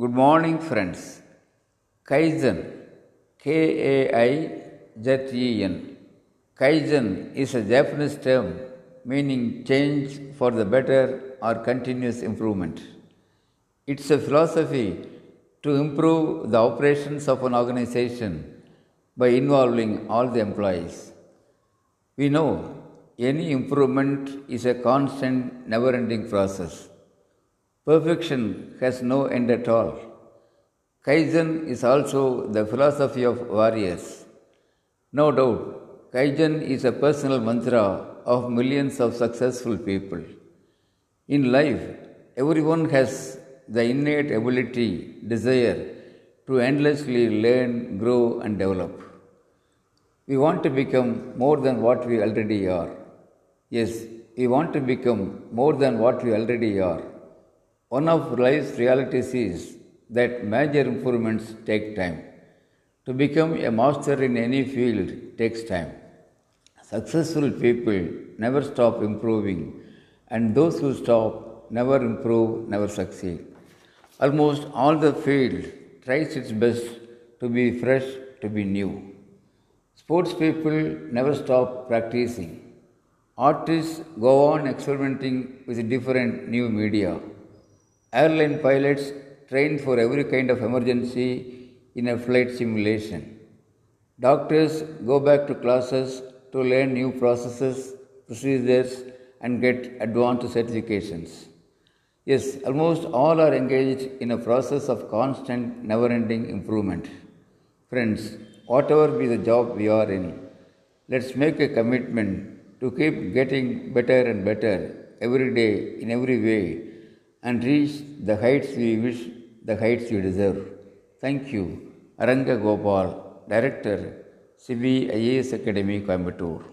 Good morning, friends. Kaizen, K A I Z E N. Kaizen is a Japanese term meaning change for the better or continuous improvement. It's a philosophy to improve the operations of an organization by involving all the employees. We know any improvement is a constant, never ending process. Perfection has no end at all. Kaizen is also the philosophy of warriors. No doubt, Kaizen is a personal mantra of millions of successful people. In life, everyone has the innate ability, desire to endlessly learn, grow, and develop. We want to become more than what we already are. Yes, we want to become more than what we already are. One of life's realities is that major improvements take time. To become a master in any field takes time. Successful people never stop improving, and those who stop never improve, never succeed. Almost all the field tries its best to be fresh, to be new. Sports people never stop practicing. Artists go on experimenting with different new media. Airline pilots train for every kind of emergency in a flight simulation. Doctors go back to classes to learn new processes, procedures, and get advanced certifications. Yes, almost all are engaged in a process of constant, never ending improvement. Friends, whatever be the job we are in, let's make a commitment to keep getting better and better every day in every way and reach the heights we wish, the heights we deserve. Thank you. Aranga Gopal, Director, CBIAS Academy, Coimbatore.